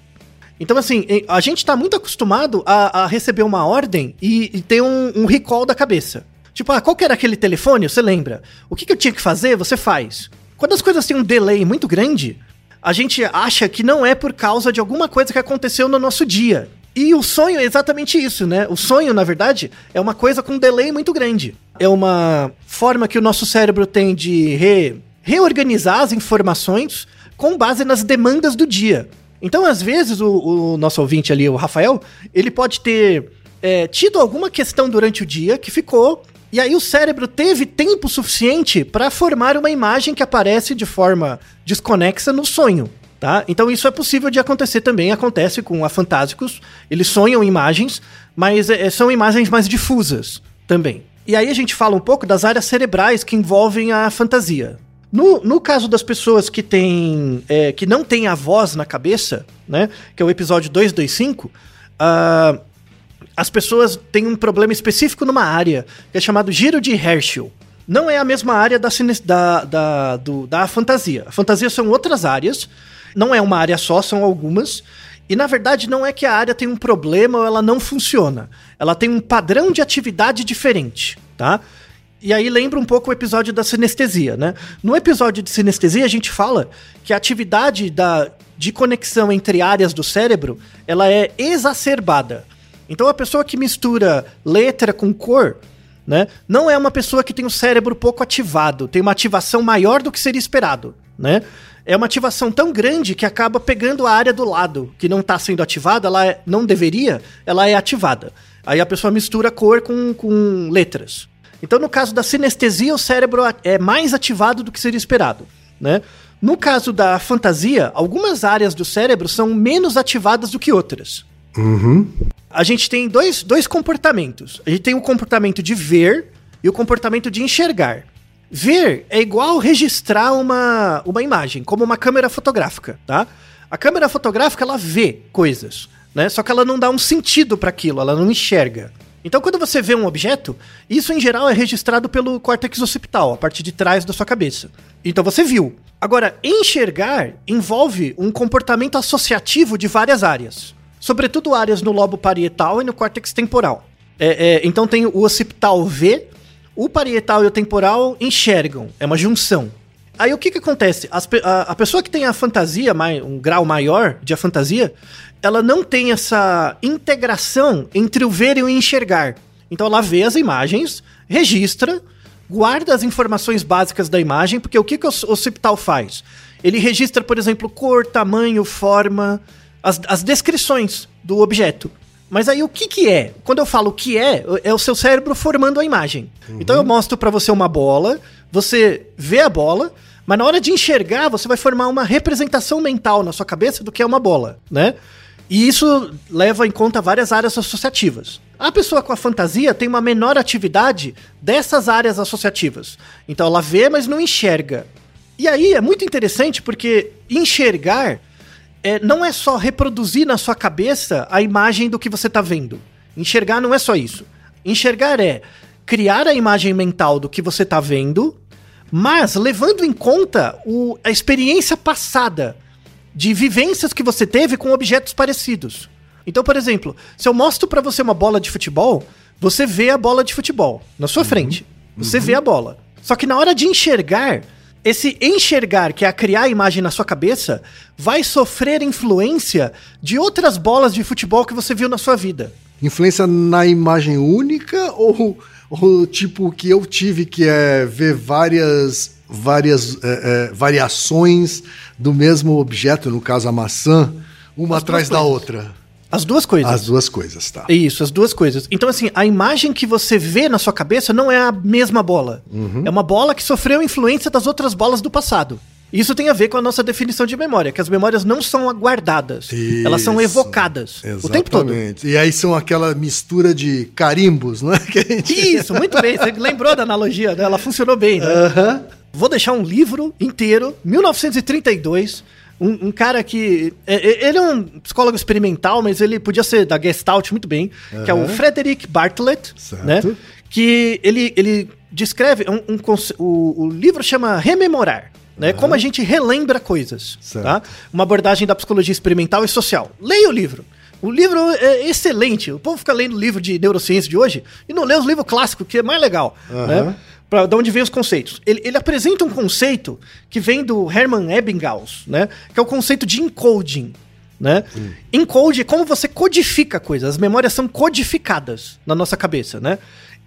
Então, assim, a gente tá muito acostumado a, a receber uma ordem e, e ter um, um recall da cabeça. Tipo, ah, qual que era aquele telefone? Você lembra? O que, que eu tinha que fazer? Você faz. Quando as coisas têm um delay muito grande, a gente acha que não é por causa de alguma coisa que aconteceu no nosso dia. E o sonho é exatamente isso, né? O sonho, na verdade, é uma coisa com um delay muito grande. É uma forma que o nosso cérebro tem de re- reorganizar as informações com base nas demandas do dia. Então, às vezes, o, o nosso ouvinte ali, o Rafael, ele pode ter é, tido alguma questão durante o dia que ficou. E aí o cérebro teve tempo suficiente para formar uma imagem que aparece de forma desconexa no sonho. Tá? Então isso é possível de acontecer também, acontece com afantásicos. Eles sonham imagens, mas é, são imagens mais difusas também. E aí a gente fala um pouco das áreas cerebrais que envolvem a fantasia. No, no caso das pessoas que têm. É, que não têm a voz na cabeça, né? Que é o episódio 225, uh, as pessoas têm um problema específico numa área, que é chamado giro de Herschel. Não é a mesma área da, da, da, do, da fantasia. A fantasia são outras áreas, não é uma área só, são algumas. E na verdade não é que a área tem um problema ou ela não funciona. Ela tem um padrão de atividade diferente, tá? E aí lembra um pouco o episódio da sinestesia, né? No episódio de sinestesia a gente fala que a atividade da, de conexão entre áreas do cérebro, ela é exacerbada. Então a pessoa que mistura letra com cor, né, não é uma pessoa que tem o cérebro pouco ativado, tem uma ativação maior do que seria esperado, né? É uma ativação tão grande que acaba pegando a área do lado, que não está sendo ativada, ela é, não deveria, ela é ativada. Aí a pessoa mistura cor com, com letras. Então, no caso da sinestesia, o cérebro é mais ativado do que seria esperado, né? No caso da fantasia, algumas áreas do cérebro são menos ativadas do que outras. Uhum. A gente tem dois, dois comportamentos. A gente tem o comportamento de ver e o comportamento de enxergar. Ver é igual registrar uma, uma imagem, como uma câmera fotográfica, tá? A câmera fotográfica, ela vê coisas, né? Só que ela não dá um sentido para aquilo, ela não enxerga. Então, quando você vê um objeto, isso em geral é registrado pelo córtex occipital, a parte de trás da sua cabeça. Então você viu. Agora, enxergar envolve um comportamento associativo de várias áreas, sobretudo áreas no lobo parietal e no córtex temporal. É, é, então tem o occipital vê, o parietal e o temporal enxergam, é uma junção. Aí o que que acontece? As, a, a, pessoa que tem a fantasia, um grau maior de fantasia, ela não tem essa integração entre o ver e o enxergar. Então ela vê as imagens, registra, guarda as informações básicas da imagem, porque o que, que o occipital faz? Ele registra, por exemplo, cor, tamanho, forma, as, as descrições do objeto. Mas aí o que que é? Quando eu falo o que é, é o seu cérebro formando a imagem. Uhum. Então eu mostro para você uma bola, você vê a bola, mas na hora de enxergar, você vai formar uma representação mental na sua cabeça do que é uma bola, né? E isso leva em conta várias áreas associativas. A pessoa com a fantasia tem uma menor atividade dessas áreas associativas. Então ela vê, mas não enxerga. E aí é muito interessante porque enxergar é, não é só reproduzir na sua cabeça a imagem do que você está vendo. Enxergar não é só isso. Enxergar é criar a imagem mental do que você está vendo, mas levando em conta o, a experiência passada de vivências que você teve com objetos parecidos. Então, por exemplo, se eu mostro para você uma bola de futebol, você vê a bola de futebol na sua uhum. frente. Você uhum. vê a bola. Só que na hora de enxergar, esse enxergar, que é a criar a imagem na sua cabeça, vai sofrer influência de outras bolas de futebol que você viu na sua vida. Influência na imagem única ou, ou tipo que eu tive que é ver várias várias é, é, variações do mesmo objeto, no caso a maçã, uma as atrás da outra. As duas coisas. As duas coisas, tá. Isso, as duas coisas. Então, assim, a imagem que você vê na sua cabeça não é a mesma bola. Uhum. É uma bola que sofreu influência das outras bolas do passado. Isso tem a ver com a nossa definição de memória, que as memórias não são aguardadas, Isso. elas são evocadas Exatamente. o tempo todo. E aí são aquela mistura de carimbos, não é? Gente... Isso, muito bem. Você lembrou da analogia, né? Ela funcionou bem, né? Uhum. Vou deixar um livro inteiro, 1932. Um, um, cara que. É, é, ele é um psicólogo experimental, mas ele podia ser da Gestalt muito bem, uhum. que é o Frederick Bartlett, certo. né? Que ele, ele descreve. Um, um o, o livro chama Rememorar né? Uhum. Como a gente relembra coisas, certo. tá? Uma abordagem da psicologia experimental e social. Leia o livro. O livro é excelente. O povo fica lendo livro de neurociência de hoje e não lê os livros clássicos, que é mais legal, uhum. né? Pra, de onde vem os conceitos. Ele, ele apresenta um conceito que vem do Hermann Ebbinghaus, né? Que é o conceito de encoding, né? Hum. Encode é como você codifica coisas. As memórias são codificadas na nossa cabeça, né?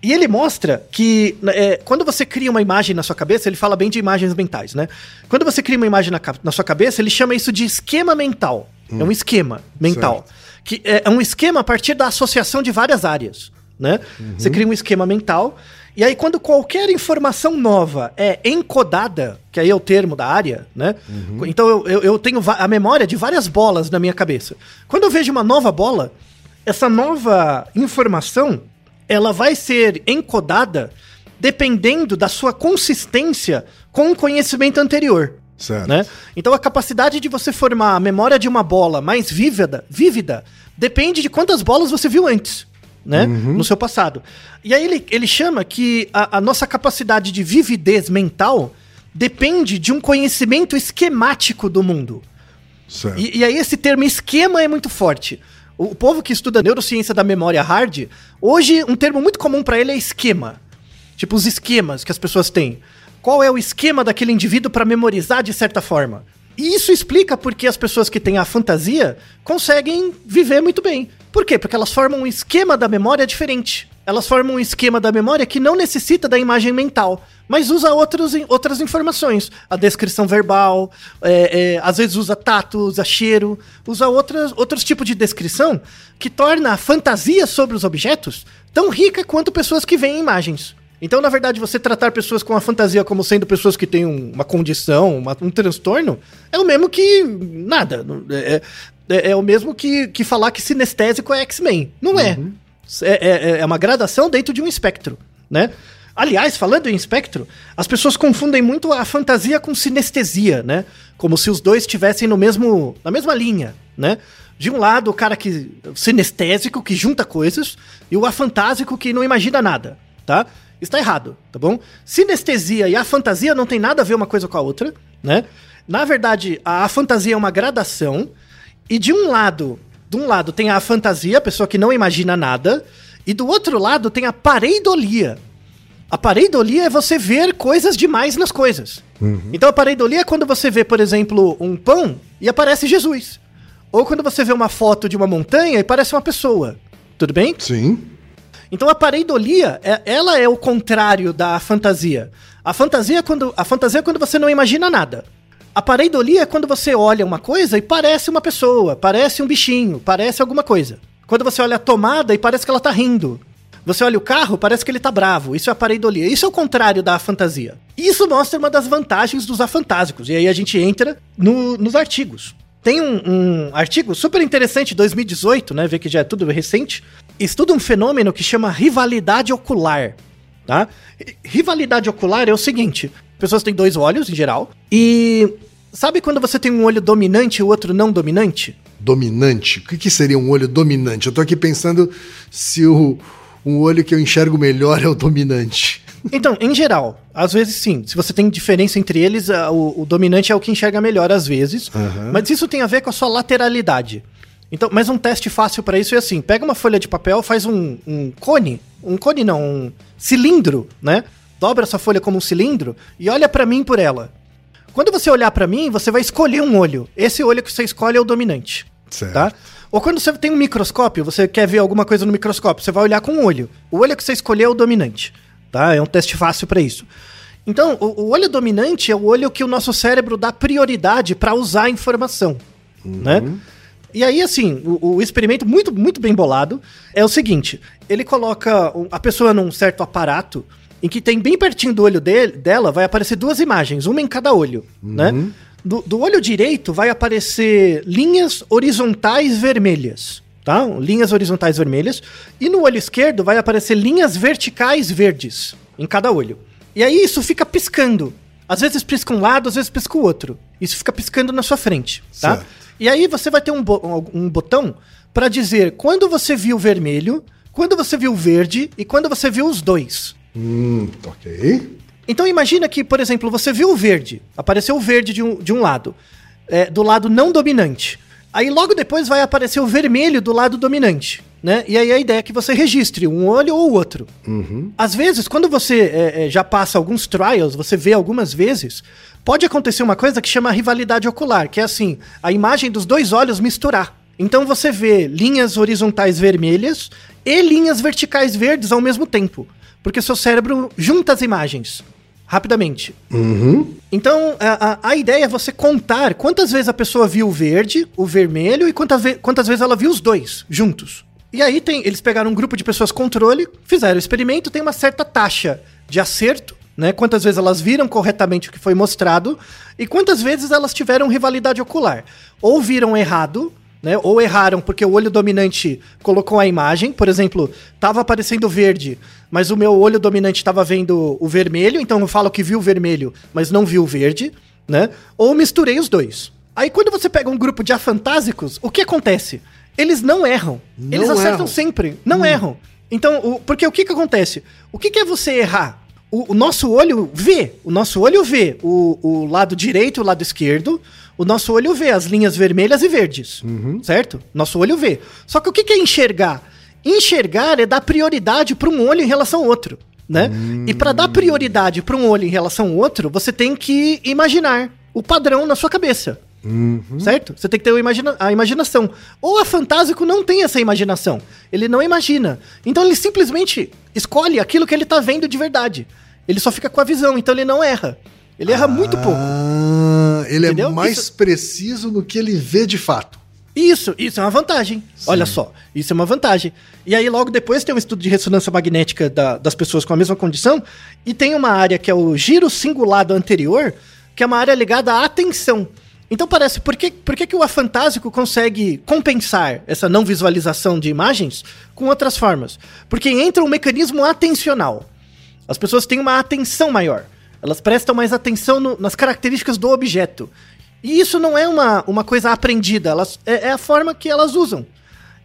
E ele mostra que é, quando você cria uma imagem na sua cabeça, ele fala bem de imagens mentais, né? Quando você cria uma imagem na, na sua cabeça, ele chama isso de esquema mental. É um esquema mental. Que é, é um esquema a partir da associação de várias áreas, né? Você cria um esquema mental e aí quando qualquer informação nova é encodada, que aí é o termo da área, né? Então eu, eu, eu tenho a memória de várias bolas na minha cabeça. Quando eu vejo uma nova bola, essa nova informação, ela vai ser encodada dependendo da sua consistência com o conhecimento anterior. Certo. Né? Então a capacidade de você formar a memória de uma bola mais vívida, vívida depende de quantas bolas você viu antes, né? No seu passado. E aí ele, ele chama que a, a nossa capacidade de vividez mental depende de um conhecimento esquemático do mundo. E, e aí esse termo esquema é muito forte. O, o povo que estuda neurociência da memória hard, hoje um termo muito comum para ele é esquema. Tipo os esquemas que as pessoas têm. Qual é o esquema daquele indivíduo para memorizar de certa forma? E isso explica porque as pessoas que têm a fantasia conseguem viver muito bem. Por quê? Porque elas formam um esquema da memória diferente. Elas formam um esquema da memória que não necessita da imagem mental, mas usa outros, outras informações. A descrição verbal, é, é, às vezes usa tato, usa cheiro, usa outras, outros tipos de descrição que torna a fantasia sobre os objetos tão rica quanto pessoas que veem imagens. Então, na verdade, você tratar pessoas com a fantasia como sendo pessoas que têm um- uma condição, uma- um transtorno, é o mesmo que nada. É, é- é o mesmo que, que falar que sinestésico é X-Men. Não é. É, é- é uma gradação dentro de um espectro, né? Aliás, falando em espectro, as pessoas confundem muito a fantasia com sinestesia, né? Como se os dois estivessem no mesmo, na mesma linha, né? De um lado, o cara que sinestésico que junta coisas e o afantásico que não imagina nada, tá? Está errado, tá bom? Sinestesia e a fantasia não tem nada a ver uma coisa com a outra, né? Na verdade, a fantasia é uma gradação e de um lado, de um lado tem a fantasia, a pessoa que não imagina nada, e do outro lado tem a pareidolia. A pareidolia é você ver coisas demais nas coisas. Então a pareidolia é quando você vê, por exemplo, um pão e aparece Jesus. Ou quando você vê uma foto de uma montanha e parece uma pessoa. Tudo bem? Sim. Então a pareidolia, é- ela é o contrário da fantasia. A fantasia é quando, a fantasia é quando você não imagina nada. A pareidolia é quando você olha uma coisa e parece uma pessoa, parece um bichinho, parece alguma coisa. Quando você olha a tomada e parece que ela tá rindo. Você olha o carro, parece que ele tá bravo. Isso é a pareidolia. Isso é o contrário da fantasia. Isso mostra uma das vantagens dos afantásicos. E aí a gente entra no- nos artigos. Tem um, um artigo super interessante de 2018, né? Vê que já é tudo recente. Estuda um fenômeno que chama rivalidade ocular. Tá? Rivalidade ocular é o seguinte: pessoas têm dois olhos em geral. E sabe quando você tem um olho dominante e o outro não dominante? Dominante. O que, que seria um olho dominante? Eu tô aqui pensando se o, um olho que eu enxergo melhor é o dominante. Então, em geral, às vezes sim. Se você tem diferença entre eles, o, o dominante é o que enxerga melhor às vezes. Mas isso tem a ver com a sua lateralidade. Então, mas um teste fácil para isso é assim: pega uma folha de papel, faz um, um cone, um cone não, um cilindro, né? Dobra essa folha como um cilindro e olha para mim por ela. Quando você olhar para mim, você vai escolher um olho. Esse olho que você escolhe é o dominante. Certo. Tá? Ou quando você tem um microscópio, você quer ver alguma coisa no microscópio, você vai olhar com um olho. O olho que você escolher é o dominante. Tá? É um teste fácil para isso. Então, o, o olho dominante é o olho que o nosso cérebro dá prioridade para usar a informação. Né? E aí, assim, o, o experimento muito, muito bem bolado é o seguinte: ele coloca a pessoa num certo aparato em que tem bem pertinho do olho dele, dela, vai aparecer duas imagens, uma em cada olho, né? Do, do olho direito vai aparecer linhas horizontais vermelhas, tá? Linhas horizontais vermelhas. E no olho esquerdo vai aparecer linhas verticais verdes em cada olho. E aí isso fica piscando. Às vezes pisca um lado, às vezes pisca o outro. Isso fica piscando na sua frente, tá? Certo. E aí você vai ter um, bo- um botão para dizer quando você viu vermelho, quando você viu verde e quando você viu os dois. Hum, ok. Então imagina que, por exemplo, você viu o verde, apareceu o verde de um, de um lado, é, do lado não dominante. Aí logo depois vai aparecer o vermelho do lado dominante, né? E aí a ideia é que você registre um olho ou o outro. Às vezes, quando você é, é, já passa alguns trials, você vê algumas vezes, pode acontecer uma coisa que chama rivalidade ocular, que é assim, a imagem dos dois olhos misturar. Então você vê linhas horizontais vermelhas e linhas verticais verdes ao mesmo tempo, porque seu cérebro junta as imagens rapidamente. Uhum. Então, a, a, a ideia é você contar quantas vezes a pessoa viu o verde, o vermelho e quantas, ve quantas vezes ela viu os dois juntos. E aí tem, eles pegaram um grupo de pessoas controle, fizeram o experimento, tem uma certa taxa de acerto, né? Quantas vezes elas viram corretamente o que foi mostrado e quantas vezes elas tiveram rivalidade ocular. Ou viram errado, né? Ou erraram porque o olho dominante colocou a imagem, por exemplo, estava aparecendo verde, mas o meu olho dominante estava vendo o vermelho, então eu falo que viu o vermelho, mas não viu o verde, né? Ou misturei os dois. Aí quando você pega um grupo de afantásicos, o que acontece? Eles não erram. Não Eles acertam erram. sempre. Não erram. Então, o- porque o que que acontece? O que que é você errar? O, o nosso olho vê. O nosso olho vê o, o lado direito e o lado esquerdo. O nosso olho vê as linhas vermelhas e verdes. Certo? Nosso olho vê. Só que o que é enxergar? Enxergar é dar prioridade para um olho em relação ao outro. Né? E para dar prioridade para um olho em relação ao outro, você tem que imaginar o padrão na sua cabeça. Certo? Você tem que ter imagina a imaginação. Ou a Fantásico não tem essa imaginação. Ele não imagina. Então ele simplesmente escolhe aquilo que ele tá vendo de verdade. Ele só fica com a visão, então ele não erra. Ele erra muito pouco. Ah, ele Entendeu? é mais Isso- preciso no que ele vê de fato. Isso, isso é uma vantagem. Olha só, isso é uma vantagem. E aí, logo depois, tem um estudo de ressonância magnética da- das pessoas com a mesma condição, e tem uma área que é o giro singulado anterior, que é uma área ligada à atenção. Então parece, por que, por que, que o afantásico consegue compensar essa não visualização de imagens com outras formas? Porque entra um mecanismo atencional. As pessoas têm uma atenção maior. Elas prestam mais atenção no- nas características do objeto. E isso não é uma, uma coisa aprendida, elas, é, é a forma que elas usam.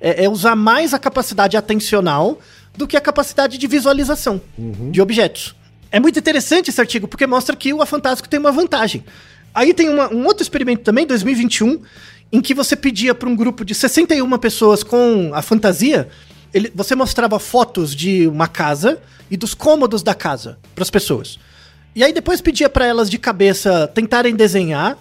É, é usar mais a capacidade atencional do que a capacidade de visualização de objetos. É muito interessante esse artigo, porque mostra que o Afantástico tem uma vantagem. Aí tem uma- um outro experimento também, 2021, em que você pedia para um grupo de 61 pessoas com a fantasia, ele- você mostrava fotos de uma casa e dos cômodos da casa para as pessoas. E aí depois pedia para elas de cabeça tentarem desenhar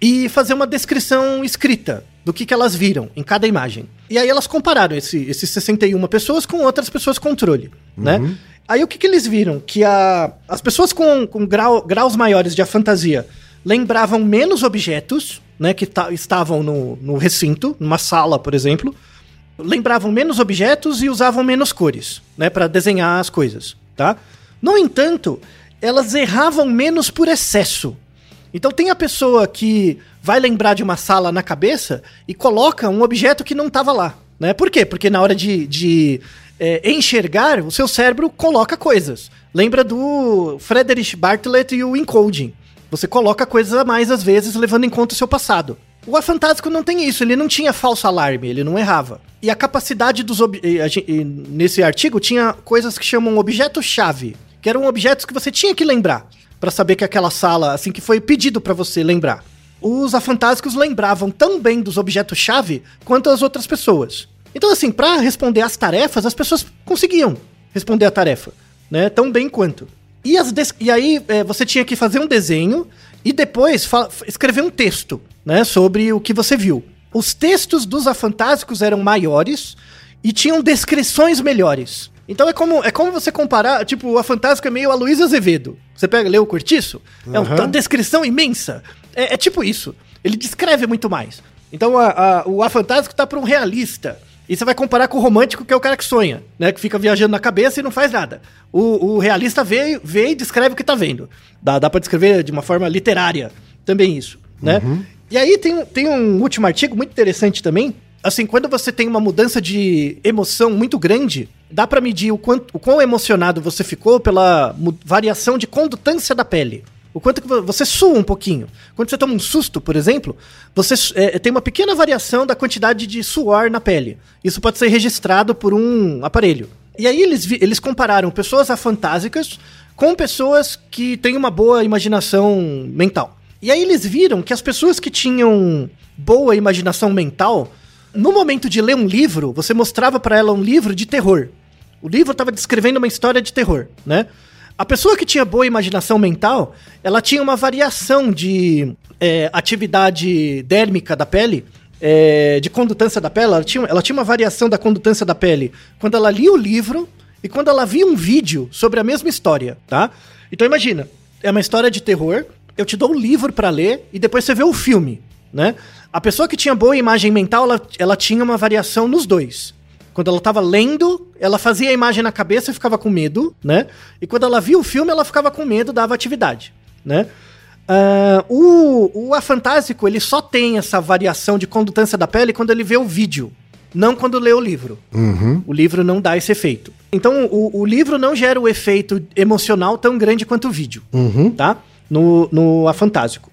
e fazer uma descrição escrita do que, que elas viram em cada imagem. E aí elas compararam esse, esses 61 pessoas com outras pessoas controle, né? Aí o que, que eles viram? Que a, as pessoas com, com grau- graus maiores de fantasia lembravam menos objetos, né? Que ta- estavam no, no recinto, numa sala, por exemplo. Lembravam menos objetos e usavam menos cores, né? Para desenhar as coisas, tá? No entanto, elas erravam menos por excesso. Então tem a pessoa que vai lembrar de uma sala na cabeça e coloca um objeto que não estava lá. Né? Por quê? Porque na hora de, de é, enxergar, o seu cérebro coloca coisas. Lembra do Frederick Bartlett e o encoding. Você coloca coisas a mais às vezes, levando em conta o seu passado. O Afantástico não tem isso, ele não tinha falso alarme, ele não errava. E a capacidade dos. a Nesse artigo tinha coisas que chamam objeto-chave, que eram objetos que você tinha que lembrar para saber que aquela sala, assim, que foi pedido para você lembrar. Os afantásicos lembravam tão bem dos objetos-chave quanto as outras pessoas. Então, assim, para responder às tarefas, as pessoas conseguiam responder a tarefa, né? Tão bem quanto. E, as e aí é, você tinha que fazer um desenho e depois escrever um texto, né? Sobre o que você viu. Os textos dos afantásicos eram maiores e tinham descrições melhores. Então é como, é como você comparar, tipo, o Afantástico é meio a Luiz Azevedo. Você pega, lê o Cortiço, é uma descrição imensa. É, é tipo isso. Ele descreve muito mais. Então a- a- o Afantástico tá para um realista. E você vai comparar com o romântico, que é o cara que sonha, né? Que fica viajando na cabeça e não faz nada. O, o realista vê, vê e descreve o que tá vendo. Dá, dá para descrever de uma forma literária também isso, né? E aí tem, tem um último artigo muito interessante também. Assim, quando você tem uma mudança de emoção muito grande, dá pra medir o, quanto, o quão emocionado você ficou pela variação de condutância da pele. O quanto que vo- você sua um pouquinho. Quando você toma um susto, por exemplo, você é, tem uma pequena variação da quantidade de suor na pele. Isso pode ser registrado por um aparelho. E aí eles, eles compararam pessoas afantásicas com pessoas que têm uma boa imaginação mental. E aí eles viram que as pessoas que tinham boa imaginação mental, no momento de ler um livro, você mostrava pra ela um livro de terror. O livro estava descrevendo uma história de terror, né? A pessoa que tinha boa imaginação mental, ela tinha uma variação de é, atividade dérmica da pele, é, de condutância da pele, ela tinha, ela tinha uma variação da condutância da pele quando ela lia o livro e quando ela via um vídeo sobre a mesma história, tá? Então imagina, é uma história de terror, eu te dou um livro pra ler e depois você vê o filme, né? A pessoa que tinha boa imagem mental, ela, ela tinha uma variação nos dois. Quando ela tava lendo, ela fazia a imagem na cabeça e ficava com medo, né? E quando ela via o filme, ela ficava com medo, dava atividade, né? Ah, o, o afantásico, ele só tem essa variação de condutância da pele quando ele vê o vídeo, não quando lê o livro. O livro não dá esse efeito. Então, o, o livro não gera o efeito emocional tão grande quanto o vídeo, tá? No, no afantásico.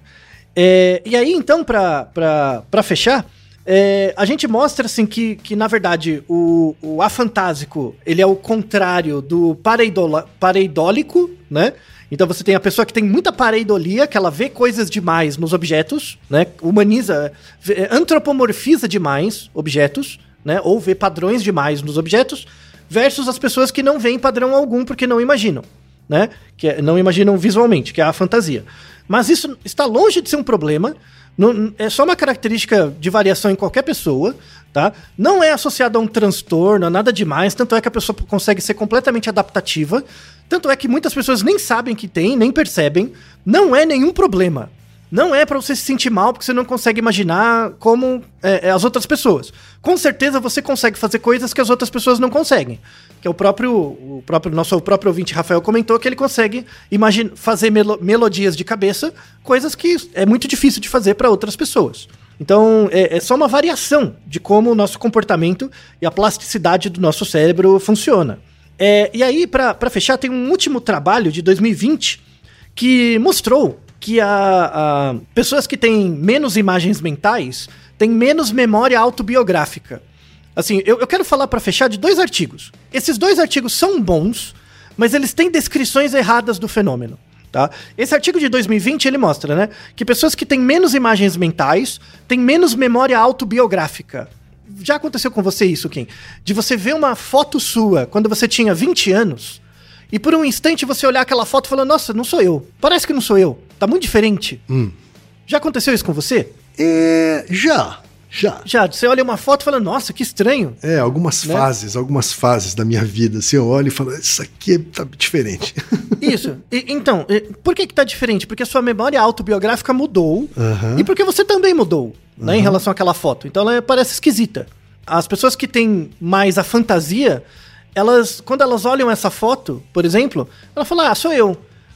É, e aí, então, pra fechar, é, a gente mostra, assim, que, que na verdade, o, o afantásico, ele é o contrário do pareidólico, né? Então você tem a pessoa que tem muita pareidolia, que ela vê coisas demais nos objetos, né? Humaniza, antropomorfiza demais objetos, né? Ou vê padrões demais nos objetos, versus as pessoas que não veem padrão algum porque não imaginam, né? Que é- não imaginam visualmente, que é a fantasia. Mas isso está longe de ser um problema. não- é só uma característica de variação em qualquer pessoa, tá? Não é associado a um transtorno, a nada demais. Tanto é que a pessoa consegue ser completamente adaptativa. Tanto é que muitas pessoas nem sabem que tem, nem percebem. Não é nenhum problema. Não é pra você se sentir mal porque você não consegue imaginar como é, é, as outras pessoas. Com certeza você consegue fazer coisas que as outras pessoas não conseguem. Que é o próprio, o próprio nosso próprio ouvinte Rafael comentou que ele consegue fazer melo- melodias de cabeça, coisas que é muito difícil de fazer para outras pessoas. Então é, é só uma variação de como o nosso comportamento e a plasticidade do nosso cérebro funciona. É, e aí, pra fechar, tem um último trabalho de 2020 que mostrou que a, a- pessoas que têm menos imagens mentais têm menos memória autobiográfica. Assim, eu, eu quero falar pra fechar de dois artigos. Esses dois artigos são bons, mas eles têm descrições erradas do fenômeno. Tá? Esse artigo de 2020 ele mostra, né, que pessoas que têm menos imagens mentais têm menos memória autobiográfica. Já aconteceu com você isso, Kim? De você ver uma foto sua quando você tinha 20 anos e por um instante você olhar aquela foto e falar: Nossa, não sou eu. Parece que não sou eu. Tá muito diferente. Já aconteceu isso com você? É, já, já. Já, você olha uma foto e fala: Nossa, que estranho. É, algumas Né? fases, algumas fases da minha vida, assim, eu olho e falo, isso aqui tá diferente. Isso. E- então, por que que tá diferente? Porque a sua memória autobiográfica mudou e porque você também mudou, né, em relação àquela foto. Então ela parece esquisita. As pessoas que têm mais a fantasia, elas, quando elas olham essa foto, por exemplo, ela fala, ah, sou eu.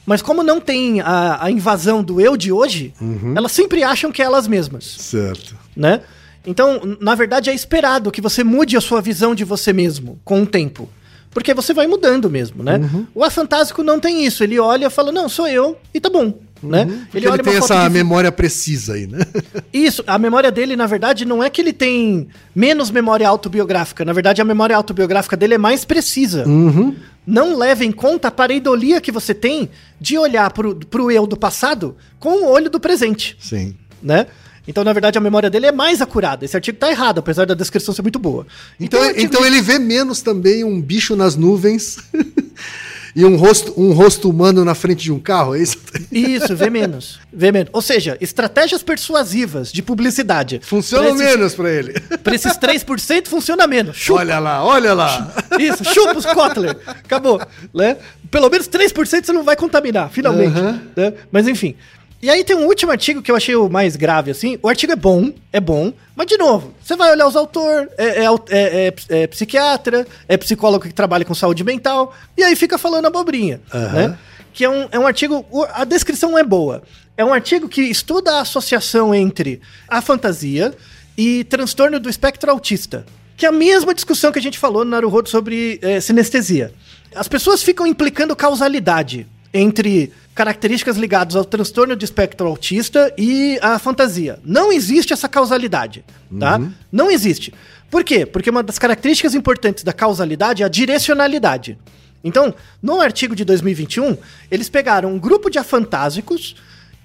Mas como não tem a, a invasão do eu de hoje, elas sempre acham que é elas mesmas certo. né? Então, na verdade, é esperado que você mude a sua visão de você mesmo com o tempo. Porque você vai mudando mesmo, né? Uhum. O afantásico não tem isso. Ele olha e fala, não, sou eu, e tá bom, né? Uhum. Ele, ele tem essa de- memória precisa aí, né? Isso, a memória dele, na verdade, não é que ele tem menos memória autobiográfica. Na verdade, a memória autobiográfica dele é mais precisa. Uhum. Não leva em conta a pareidolia que você tem de olhar pro, pro eu do passado com o olho do presente Sim. né? Então, na verdade, a memória dele é mais acurada. Esse artigo tá errado, apesar da descrição ser muito boa. Então, o artigo- então ele vê menos também um bicho nas nuvens e um rosto, um rosto humano na frente de um carro, é isso? Isso, vê menos. Vê menos. Ou seja, estratégias persuasivas de publicidade. Funciona menos pra ele. Pra esses 3% funciona menos. Chupa. Olha lá, olha lá. Isso, chupa os Kotler. Acabou. Né? Pelo menos 3% você não vai contaminar, finalmente. Aham. né? Mas enfim. E aí tem um último artigo que eu achei o mais grave, assim. O artigo é bom, é bom, mas de novo, você vai olhar os autores, é, é, é- é- é psiquiatra, é psicólogo que trabalha com saúde mental, e aí fica falando abobrinha, né? Que é um, é um artigo, a descrição é boa. É um artigo que estuda a associação entre a fantasia e transtorno do espectro autista. Que é a mesma discussão que a gente falou no Naruhodo sobre eh, sinestesia. As pessoas ficam implicando causalidade entre características ligadas ao transtorno de espectro autista e a fantasia. Não existe essa causalidade, tá? Não existe. Por quê? Porque uma das características importantes da causalidade é a direcionalidade. Então, no artigo de 2021, eles pegaram um grupo de afantásicos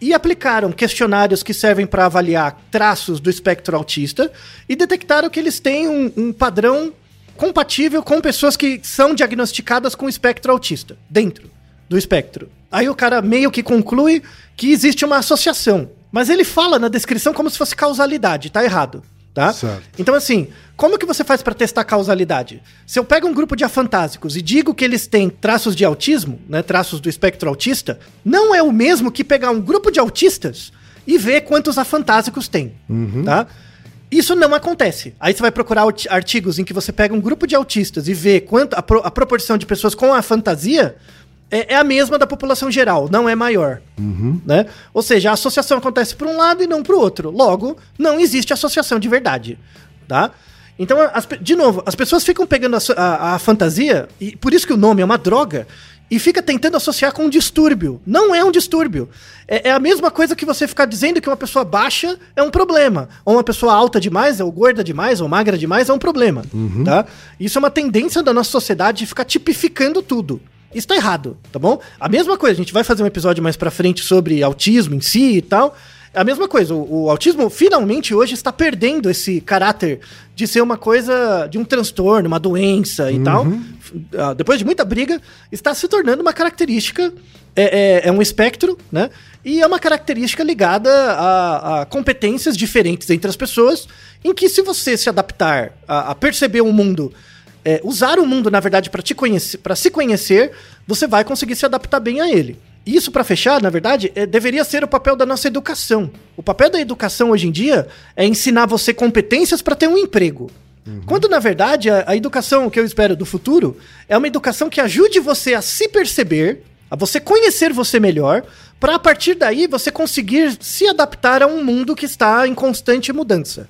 e aplicaram questionários que servem para avaliar traços do espectro autista e detectaram que eles têm um, um padrão compatível com pessoas que são diagnosticadas com espectro autista, dentro do espectro. Aí o cara meio que conclui que existe uma associação. Mas ele fala na descrição como se fosse causalidade, tá errado. Tá? Certo. Então, assim, como que você faz para testar causalidade? Se eu pego um grupo de afantásicos e digo que eles têm traços de autismo, né, traços do espectro autista, não é o mesmo que pegar um grupo de autistas e ver quantos afantásicos tem, tá? Isso não acontece. Aí você vai procurar arti- artigos em que você pega um grupo de autistas e vê quanto a, pro- a proporção de pessoas com a fantasia é, é a mesma da população geral, não é maior. Né? Ou seja, a associação acontece para um lado e não para o outro. Logo, não existe associação de verdade. Tá? Então, as de novo, as pessoas ficam pegando a, a- a fantasia, e por isso que o nome é uma droga, e fica tentando associar com um distúrbio. Não é um distúrbio. É, é a mesma coisa que você ficar dizendo que uma pessoa baixa é um problema. Ou uma pessoa alta demais, ou gorda demais, ou magra demais é um problema. Tá? Isso é uma tendência da nossa sociedade de ficar tipificando tudo. Isso tá errado, tá bom? A mesma coisa, a gente vai fazer um episódio mais pra frente sobre autismo em si e tal. É a mesma coisa, o, o autismo finalmente hoje está perdendo esse caráter de ser uma coisa, de um transtorno, uma doença e tal. Ah, Depois de muita briga, está se tornando uma característica, é, é- é um espectro, né? E é uma característica ligada a, a competências diferentes entre as pessoas, em que se você se adaptar a, a perceber o mundo é, usar o mundo, na verdade, para te conhecer, para se conhecer, você vai conseguir se adaptar bem a ele. Isso, para fechar, na verdade, é, deveria ser o papel da nossa educação. O papel da educação hoje em dia é ensinar você competências para ter um emprego. Quando, na verdade, a, a educação que eu espero do futuro é uma educação que ajude você a se perceber, a você conhecer você melhor, para a partir daí você conseguir se adaptar a um mundo que está em constante mudança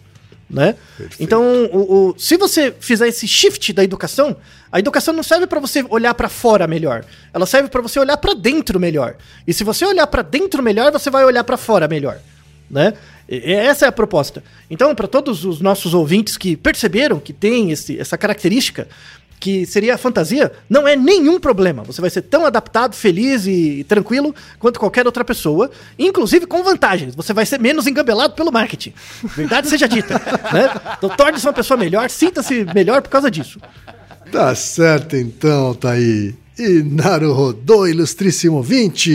né? Então, o, o- se você fizer esse shift da educação, a educação não serve para você olhar para fora melhor, ela serve para você olhar para dentro melhor. E se você olhar para dentro melhor, você vai olhar para fora melhor, né? E essa é a proposta. Então, para todos os nossos ouvintes que perceberam que tem esse, essa característica, que seria a fantasia, não é nenhum problema. Você vai ser tão adaptado, feliz e tranquilo quanto qualquer outra pessoa, inclusive com vantagens. Você vai ser menos engambelado pelo marketing. Verdade seja dita. né? Então torne-se uma pessoa melhor, sinta-se melhor por causa disso. Tá certo então, tá aí. E Naruhodô, ilustríssimo 20.